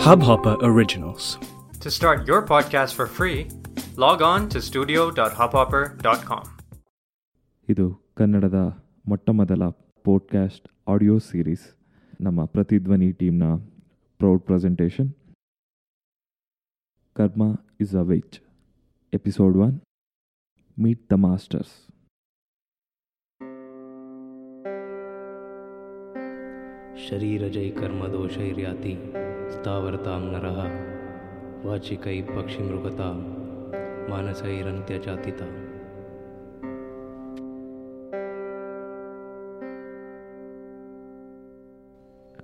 Hubhopper Originals. To start your podcast for free, log on to studio.hubhopper.com. ಇದು ಕನ್ನಡದ ಮೊಟ್ಟಮೊದಲ podcast audio series ನಮ್ಮ ಪ್ರತಿಧ್ವನಿ ಟೀಮ್ನ proud presentation Karma is a wedge episode one meet the masters ಶರೀರಜೈ ಕರ್ಮ ದೋಷೈರ್ಯಾತಿ ಸ್ಥಾವರತಾಂ ನರಃ ವಾಚಿಕೈ ಪಕ್ಷಿಮೃಗತಾಂ ಮಾನಸೈರಂತ್ಯಜಾತಿತ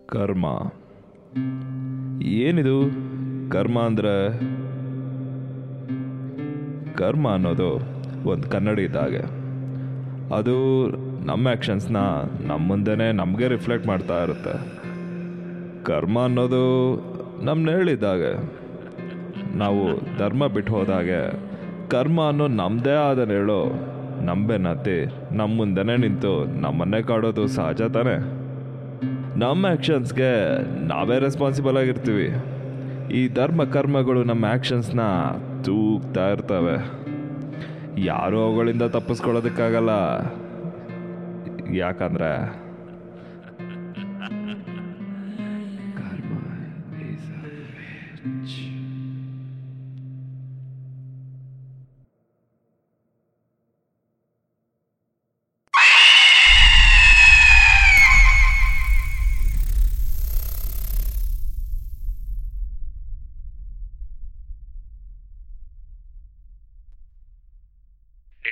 ಕರ್ಮ ಏನಿದು ಕರ್ಮ ಅಂದ್ರೆ? ಕರ್ಮ ಅನ್ನೋದು ಒಂದು ಕನ್ನಡಿ ಇದ್ದಾಗೆ. ಅದು ನಮ್ಮ ಆ್ಯಕ್ಷನ್ಸ್ನ ನಮ್ಮ ಮುಂದೆನೇ ನಮಗೆ ರಿಫ್ಲೆಕ್ಟ್ ಮಾಡ್ತಾ ಇರುತ್ತೆ. ಕರ್ಮ ಅನ್ನೋದು ನಮ್ಮನ್ನ ಹೇಳಿದಾಗ ನಾವು ಧರ್ಮ ಬಿಟ್ಟು ಹೋದಾಗೆ ಕರ್ಮ ಅನ್ನೋ ನಮ್ಮದೇ ಆದ ನಂಬೆ ನಂಬೆನತ್ತಿ ನಮ್ಮ ಮುಂದೆನೇ ನಿಂತು ನಮ್ಮನ್ನೇ ಕಾಡೋದು ಸಹಜ ತಾನೇ. ನಮ್ಮ ಆ್ಯಕ್ಷನ್ಸ್ಗೆ ನಾವೇ ರೆಸ್ಪಾನ್ಸಿಬಲ್ ಆಗಿರ್ತೀವಿ. ಈ ಧರ್ಮ ಕರ್ಮಗಳು ನಮ್ಮ ಆ್ಯಕ್ಷನ್ಸ್ನ ತೂಗ್ತಾ ಇರ್ತವೆ. ಯಾರೂ ಅವುಗಳಿಂದ ತಪ್ಪಿಸ್ಕೊಳ್ಳೋದಕ್ಕಾಗಲ್ಲ. ಯಾಕಂದ್ರೆ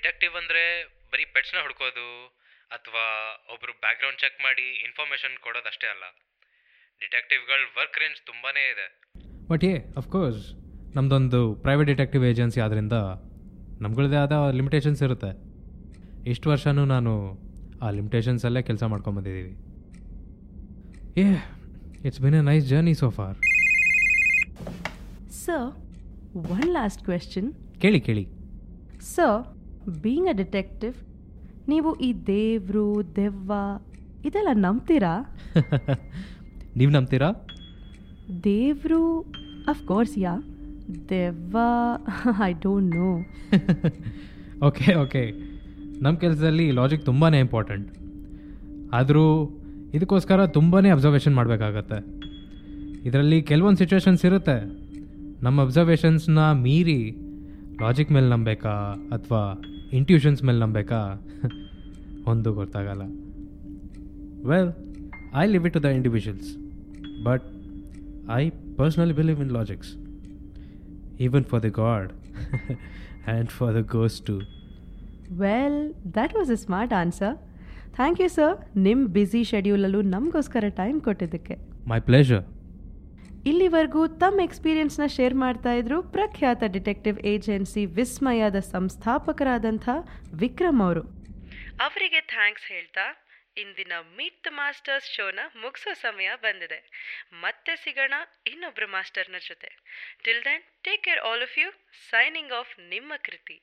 ಡಿಟೆಕ್ಟಿವ್ ಅಂದರೆ ಬರೀ ಪೆಟ್ಸ್ನ ಹುಡ್ಕೋದು ಅಥವಾ ಒಬ್ಬರು ಬ್ಯಾಕ್ಗ್ರೌಂಡ್ ಚೆಕ್ ಮಾಡಿ ಇನ್ಫಾರ್ಮೇಷನ್ ಕೊಡೋದಷ್ಟೇ ಅಲ್ಲ. ಡಿಟೆಕ್ಟಿವ್ಗಳ ವರ್ಕ್ ರೇಂಜ್ ತುಂಬಾ ಇದೆ. ಬಟ್ ಏ ಅಫ್ಕೋರ್ಸ್ ನಮ್ಮದೊಂದು ಪ್ರೈವೇಟ್ ಡಿಟೆಕ್ಟಿವ್ ಏಜೆನ್ಸಿ ಆದ್ದರಿಂದ ನಮ್ಗಳದೇ ಆದ ಲಿಮಿಟೇಷನ್ಸ್ ಇರುತ್ತೆ. ಇಷ್ಟು ವರ್ಷನೂ ನಾನು ಆ ಲಿಮಿಟೇಷನ್ಸಲ್ಲೇ ಕೆಲಸ ಮಾಡ್ಕೊಂಬಂದಿದ್ದೀವಿ ಏ it's been a nice journey so far sir one last question ಕೇಳಿ ಕೇಳಿ. Sir, being ಅ ಡಿಟೆಕ್ಟಿವ್ ನೀವು ಈ ದೇವ್ರು ದೆವ್ವ ಇದೆಲ್ಲ ನಂಬ್ತೀರಾ? ನೀವು ನಂಬ್ತೀರಾ? ದೇವ್ರು ಅಫ್ಕೋರ್ಸ್ ಯಾ ದೆವ್ವ I don't know okay okay ನಮ್ಮ ಕೆಲಸದಲ್ಲಿ ಲಾಜಿಕ್ ತುಂಬಾ ಇಂಪಾರ್ಟೆಂಟ್ ಆದರೂ ಇದಕ್ಕೋಸ್ಕರ ತುಂಬಾ ಅಬ್ಸರ್ವೇಷನ್ ಮಾಡಬೇಕಾಗತ್ತೆ. ಇದರಲ್ಲಿ ಕೆಲವೊಂದು ಸಿಚುವೇಶನ್ಸ್ ಇರುತ್ತೆ. ನಮ್ಮ ಅಬ್ಸರ್ವೇಷನ್ಸ್ನ ಮೀರಿ ಲಾಜಿಕ್ ಮೇಲೆ ನಂಬೇಕಾ ಅಥವಾ ಇಂಟ್ಯೂಷನ್ಸ್ ಮೇಲೆ ನಂಬೇಕಾ ಒಂದು ಗೊತ್ತಾಗಲ್ಲ. Well I leave it to the individuals but I personally believe in logics even for the god and for the ghost well that was a smart answer thank you sir ನಿಮ್ಮ busy ಶೆಡ್ಯೂಲಲ್ಲೂ ನಮಗೋಸ್ಕರ time ಕೊಟ್ಟಿದ್ದಕ್ಕೆ. My pleasure ಇಲ್ಲಿವರೆಗೂ ತಮ್ಮ ಎಕ್ಸ್ಪೀರಿಯನ್ಸ್ನ share ಮಾಡ್ತಾ ಇದ್ರು ಪ್ರಖ್ಯಾತ detective agency ವಿಸ್ಮಯದ ಸಂಸ್ಥಾಪಕರಾದಂಥ ವಿಕ್ರಮ್ ಅವರು. ಅವರಿಗೆ ಥ್ಯಾಂಕ್ಸ್ ಹೇಳ್ತಾ ಇಂದಿನ ಮೀಟ್ ದ ಮಾಸ್ಟರ್ಸ್ ಶೋನ ಮುಗಿಸೋ ಸಮಯ ಬಂದಿದೆ. ಮತ್ತೆ ಸಿಗೋಣ ಇನ್ನೊಬ್ರು ಮಾಸ್ಟರ್ನ ಜೊತೆ. Till then take care all of you signing off ನಿಮ್ಮ ಕೃತಿ.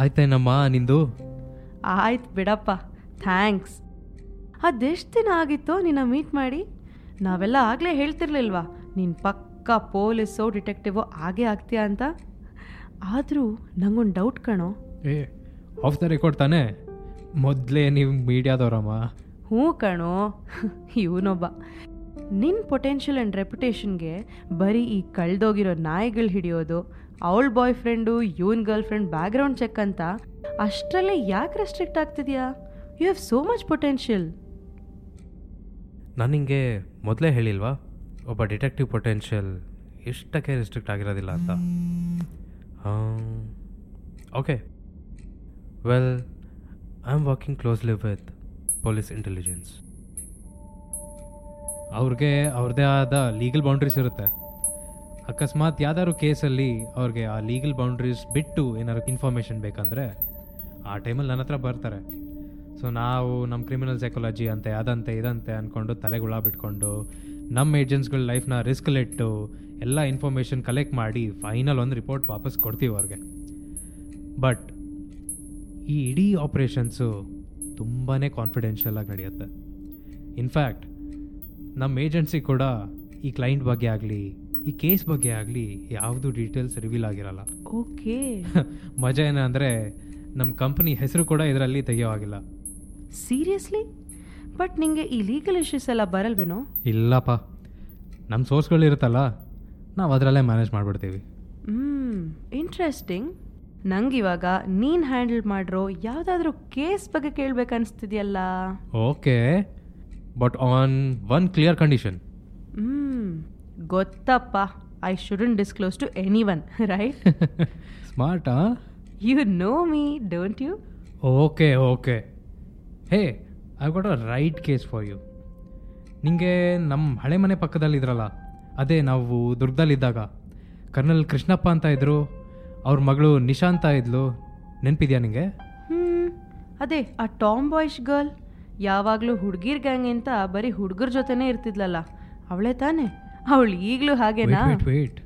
ಆಯ್ತೇನಮ್ಮ ನಿಂದು? ಆಯ್ತು ಬಿಡಪ್ಪ. ಥ್ಯಾಂಕ್ಸ್ ಅದೆಷ್ಟು ದಿನ ಆಗಿತ್ತೋ ನಿನ್ನ ಮೀಟ್ ಮಾಡಿ? ನಾವೆಲ್ಲ ಆಗಲೇ ಹೇಳ್ತಿರ್ಲಿಲ್ವಾ? ನೀನು ಪಕ್ಕ ಪೊಲೀಸೋ ಡಿಟೆಕ್ಟಿವೋ ಆಗೇ ಆಗ್ತೀಯಾ ಅಂತ? ಆದರೂ ನಂಗೊಂದು ಡೌಟ್ ಕಣೋ. ಏ ಆಫ್ ದ ರೆಕಾರ್ಡ್ ತಾನೇ? ಮೊದಲೇ ನೀವು ಮೀಡಿಯಾದವರಮ್ಮ. ಹ್ಞೂ ಕಣೋ ಇವನೊಬ್ಬ. ನಿನ್ನ ಪೊಟೆನ್ಷಿಯಲ್ ಆ್ಯಂಡ್ ರೆಪ್ಯುಟೇಷನ್ಗೆ ಬರೀ ಈ ಕಳ್ದೋಗಿರೋ ನಾಯಿಗಳು ಹಿಡಿಯೋದು ಅವಳ boy friend even girl friend background check ಅಂತ ಅಷ್ಟರಲ್ಲೇ ಯಾಕೆ ರೆಸ್ಟ್ರಿಕ್ಟ್ ಆಗ್ತಿದ್ಯಾ? You have so much potential ನಾನು ನಿಮಗೆ ಮೊದಲೇ ಹೇಳಿಲ್ವಾ, ಒಬ್ಬ ಡಿಟೆಕ್ಟಿವ್ ಪೊಟೆನ್ಷಿಯಲ್ ಇಷ್ಟಕ್ಕೆ ರಿಸ್ಟ್ರಿಕ್ಟ್ ಆಗಿರೋದಿಲ್ಲ ಅಂತ? Okay. Well, I am working closely with police intelligence. ಅವ್ರಿಗೆ ಅವ್ರದ್ದೇ ಆದ ಲೀಗಲ್ ಬೌಂಡ್ರೀಸ್ ಇರುತ್ತೆ. ಅಕಸ್ಮಾತ್ ಯಾವ್ದಾದ್ರು ಕೇಸಲ್ಲಿ ಅವ್ರಿಗೆ ಆ ಲೀಗಲ್ ಬೌಂಡ್ರೀಸ್ ಬಿಟ್ಟು ಏನಾದ್ರು ಇನ್ಫಾರ್ಮೇಷನ್ ಬೇಕಂದರೆ ಆ ಟೈಮಲ್ಲಿ ನನ್ನ ಹತ್ರ ಬರ್ತಾರೆ. ಸೊ ನಾವು ನಮ್ಮ ಕ್ರಿಮಿನಲ್ ಸೈಕಾಲಜಿ ಅಂತೆ ಅದಂತೆ ಇದಂತೆ ಅಂದ್ಕೊಂಡು ತಲೆಗುಳ ಬಿಟ್ಕೊಂಡು ನಮ್ಮ ಏಜೆಂಟ್ಸ್ಗಳ ಲೈಫ್ನ ರಿಸ್ಕಲ್ಲಿಟ್ಟು ಎಲ್ಲ ಇನ್ಫಾರ್ಮೇಷನ್ ಕಲೆಕ್ಟ್ ಮಾಡಿ ಫೈನಲ್ ಒಂದು ರಿಪೋರ್ಟ್ ವಾಪಸ್ ಕೊಡ್ತೀವಿ ಅವ್ರಿಗೆ. ಬಟ್ ಈ ಇಡೀ ಆಪ್ರೇಷನ್ಸು ತುಂಬಾ ಕಾನ್ಫಿಡೆನ್ಷಿಯಲ್ ಆಗಿ ನಡೆಯುತ್ತೆ. ಇನ್ಫ್ಯಾಕ್ಟ್ ನಮ್ಮ ಏಜೆನ್ಸಿ ಕೂಡ ಈ ಕ್ಲೈಂಟ್ ಬಗ್ಗೆ ಆಗಲಿ ಈ ಕೇಸ್ ಬಗ್ಗೆ ಆಗಲಿ ಯಾವುದು ಡೀಟೇಲ್ಸ್ ರಿವೀಲ್ ಆಗಿರಲ್ಲ. ಓಕೆ ಮಜಾ ಏನಂದರೆ ನಮ್ಮ ಕಂಪ್ನಿ ಹೆಸರು ಕೂಡ ಇದರಲ್ಲಿ ತೆಗೆಯೋ ಆಗಿಲ್ಲ ಸೀರಿಯಸ್ಲಿ ಬಟ್ ನಿಮಗೆ ಈ ಲೀಗಲ್ ಇಶ್ಯೂಸ್ ಎಲ್ಲ ಬರಲ್ವೇನೋ? ಇಲ್ಲಪ್ಪ. ನಮ್ಮ ಸೋರ್ಸ್ಗಳಿರುತ್ತಲ್ಲ ನಾವು ಅದರಲ್ಲೇ ಮ್ಯಾನೇಜ್ ಮಾಡಿಬಿಡ್ತೀವಿ. ಹ್ಞೂ ಇಂಟ್ರೆಸ್ಟಿಂಗ್ ನಂಗಿವಾಗ ನೀನು ಹ್ಯಾಂಡಲ್ ಮಾಡಿರೋ ಯಾವುದಾದ್ರೂ ಕೇಸ್ ಬಗ್ಗೆ ಕೇಳಬೇಕನ್ನಿಸ್ತಿದೆಯಲ್ಲ okay but on one clear condition ಹ್ಞೂ ಗೊತ್ತಪ್ಪ. I shouldn't disclose to any one right ಸ್ಮಾರ್ಟಾ you know me don't you okay okay hey I got a right case for you ನಿಮಗೆ ನಮ್ಮ ಹಳೆ ಮನೆ ಪಕ್ಕದಲ್ಲಿದ್ರಲ್ಲ ಅದೇ ನಾವು ದುರ್ಗದಲ್ಲಿದ್ದಾಗ. ಕರ್ನಲ್ ಕೃಷ್ಣಪ್ಪ ಅಂತ ಇದ್ರು ಅವ್ರ ಮಗಳು ನಿಶಾಂತ ಇದ್ಲು. ನೆನಪಿದ್ಯಾ ನಿಮಗೆ ಅದೇ ಆ ಟಾಮ್ ಬಾಯ್ಸ್ ಗರ್ಲ್ ಯಾವಾಗಲೂ ಹುಡುಗಿರ್ ಗ್ಯಾಂಗ್ ಅಂತ ಬರೀ ಹುಡುಗರ ಜೊತೆನೇ ಇರ್ತಿದ್ಲಲ್ಲ ಅವಳೇ ತಾನೇ? ಅವಳು ಈಗಲೂ ಹಾಗೇನಾ? Wait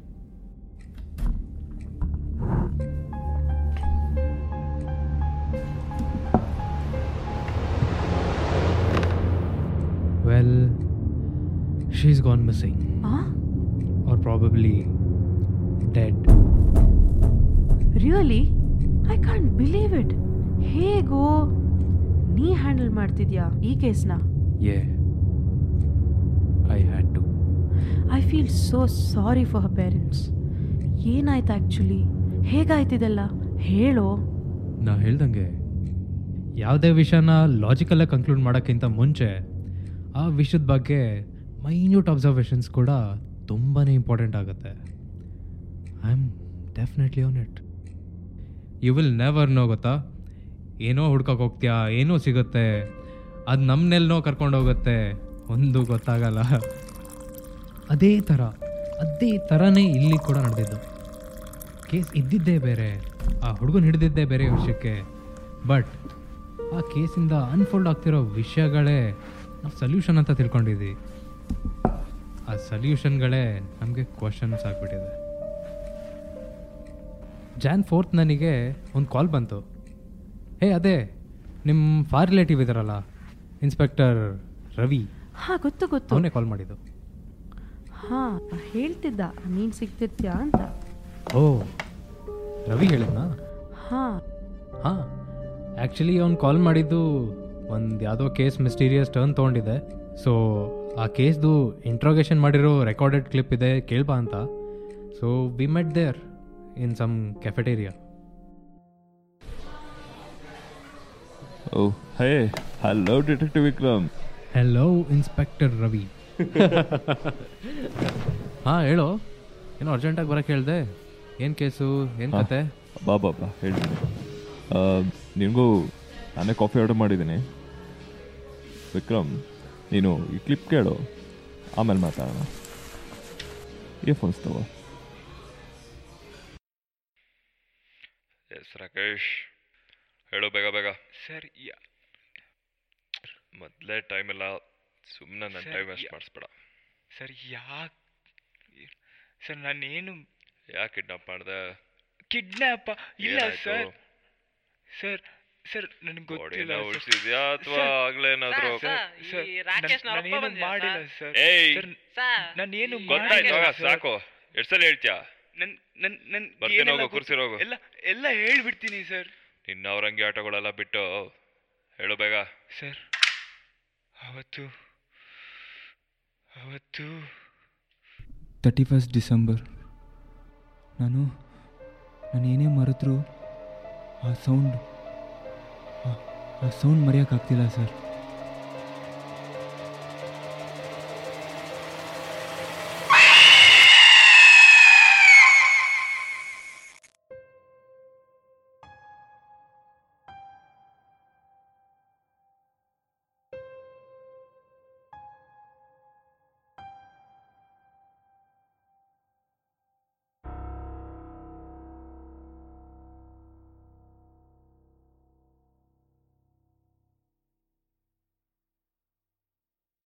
wait she's she's missing. Huh? Or R dead. Really I can't believe it ಹೇಗೋ ನೀ ಹ್ಯಾಂಡಲ್ ಮಾಡ್ತಿದ್ಯಾ ಈ ಕೇಸ್ನ ಯೇ I had to I feel so sorry for her parents ಏನಾಯ್ತು ಆ್ಯಕ್ಚುಲಿ ಹೇಗಾಯ್ತಿದೆಲ್ಲ? ಹೇಳೋ? ನಾ ಹೇಳ್ದಂಗೆ. ಯಾವುದೇ ವಿಷಯನ ಲಾಜಿಕಲ್ಲೇ ಕನ್ಕ್ಲೂಡ್ ಮಾಡೋಕ್ಕಿಂತ ಮುಂಚೆ ಆ ವಿಷಯದ ಬಗ್ಗೆ ಮೈನ್ಯೂಟ್ ಅಬ್ಸರ್ವೇಷನ್ಸ್ ಕೂಡ ತುಂಬಾ ಇಂಪಾರ್ಟೆಂಟ್ ಆಗುತ್ತೆ. I am definitely on it you will never know ಗೊತ್ತಾ? ಏನೋ ಹುಡ್ಕಕ್ಕೆ ಹೋಗ್ತೀಯಾ? ಏನೋ ಸಿಗುತ್ತೆ? ಅದು ನಮ್ಮನೆಲ್ಲೋ ಕರ್ಕೊಂಡು ಹೋಗುತ್ತೆ. ಒಂದು ಗೊತ್ತಾಗಲ್ಲ. ಅದೇ ಥರ ಅದೇ ಥರನೇ ಇಲ್ಲಿ ಕೂಡ ನಡೆದಿದ್ದು. ಕೇಸ್ ಇದ್ದಿದ್ದೇ ಬೇರೆ, ಆ ಹುಡುಗನ ಹಿಡಿದಿದ್ದೇ ಬೇರೆ ವಿಷಯಕ್ಕೆ. ಬಟ್ ಆ ಕೇಸಿಂದ ಅನ್ಫೋಲ್ಡ್ ಆಗ್ತಿರೋ ವಿಷಯಗಳೇ ಸಲ್ಯೂಷನ್ ಅಂತ ತಿಳ್ಕೊಂಡಿದ್ವಿ ಆ ಸೊಲ್ಯೂಷನ್ಗಳೇ ನಮಗೆ ಕ್ವಶನ್ಸ್ ಆಗಿಬಿಟ್ಟಿದೆ. ಜಾನ್ ಫೋರ್ತ್ ನನಗೆ ಒಂದು ಕಾಲ್ ಬಂತು. ಹೇ ಅದೇ ನಿಮ್ಮ ಫಾರ್ ರಿಲೇಟಿವ್ ಇದ್ದಾರಲ್ಲ ಇನ್ಸ್ಪೆಕ್ಟರ್ ರವಿ. ಹಾ ಗೊತ್ತು ಗೊತ್ತು. ಅವನೇ ಕಾಲ್ ಮಾಡಿದ್ದು. ಹಾ ಹೇಳ್ತಿದ್ದ ನೀನು ಸಿಗ್ತಿರ್ತೀಯಾ ಅಂತ. ಓ ರವಿ ಹೇಳಿದ್ನಾ? ಹಾ. ಹಾಂ ಆ್ಯಕ್ಚುಲಿ ಅವ್ನು ಕಾಲ್ ಮಾಡಿದ್ದು ಒಂದು ಯಾವುದೋ ಕೇಸ್ ಮಿಸ್ಟೀರಿಯಸ್ ಟರ್ನ್ ತೊಗೊಂಡಿದೆ. ಸೊ ಆ ಕೇಸ್ದು ಇಂಟ್ರೋಗೇಷನ್ ಮಾಡಿರೋ ರೆಕಾರ್ಡೆಡ್ ಕ್ಲಿಪ್ ಇದೆ ಕೇಳ್ಬಾ ಅಂತ. So we met there in some cafeteria Oh, hey, hello, Detective Vikram. Hello inspector Ravi ಹಾಂ ಹೇಳು. ಏನೋ ಅರ್ಜೆಂಟಾಗಿ ಬರೋಕ್ಕೆ ಹೇಳ್ದೆ. ಏನು ಕೇಸು? ಏನು ಹಾ. ಕತೆ? ಬಾ ಬಾ ಬಾ ಹೇಳ್ತೀನಿ. ಆ, ನಿನಗೂ ನಾನೇ ಕಾಫಿ ಆರ್ಡರ್ ಮಾಡಿದ್ದೀನಿ. ವಿಕ್ರಮ್ ನೀನು ಈ ಕ್ಲಿಪ್ ಕೇಳು. ಆಮೇಲೆ ಮಾತಾಡೋಣ. ಇಯರ್ಫೋನ್ಸ್ ತಗೋ. ಎಸ್ ರಾಕೇಶ್ ಹೇಳು ಬೇಗ ಬೇಗ. ಸರ್ ಯಾ ಮೊದಲೇ ಟೈಮ್ ಎಲ್ಲ ಸುಮ್ಮನೆ ನನ್ನ ಟೈಮ್ ವೇಸ್ಟ್ ಮಾಡಿಸ್ಬೇಡ. ಸರ್ ಯಾಕೆ ಸರ್ ನಾನೇನು ಯಾಕೆ ಕಿಡ್ನಾಪ್ ಮಾಡಿದೆ? ಕಿಡ್ನಾಪ್ ಇಲ್ಲ ಸರ್. ಸರ್ ಸರ್ ನನಗೆ ಗೊತ್ತಿಲ್ಲ. ಉಳಿಸಿದ್ಯಾ ಅಥವಾ ಆಗ್ಲೇ ಬಂದಿದ್ದಾರೆ ಮಾಡಿಲ್ಲ ಸರ್. ಸರ್ ನಾನು ಈ ಗೊತ್ತಾಯ್ತು. ಸಾಕು ಎಷ್ಟು ಸಲ ಹೇಳ್ತೀಯಾ ನನ್ ನನ್ ನನ್ ಬರ್ತೀನಿ ಹೋಗು, ಗೊತ್ತು- ಹೋಗು. ಎಲ್ಲ ಎಲ್ಲ ಹೇಳ್ಬಿಡ್ತೀನಿ ಸರ್ ನಿನ್ನ ಅವರಂಗಿ ಆಟಗಳೆಲ್ಲ ಬಿಟ್ಟು ಹೇಳು ಬೇಗ ಸರ್ ಅವತ್ತು ಅವತ್ತು ತರ್ಟಿ ಫಸ್ಟ್ ಡಿಸೆಂಬರ್ ನಾನು ನಾನು ಏನೇ ಮರೆತರೂ ಆ ಸೌಂಡ್ ಆ ಸೌಂಡ್ ಮರೆಯೋಕ್ಕಾಗ್ತಿಲ್ಲ ಸರ್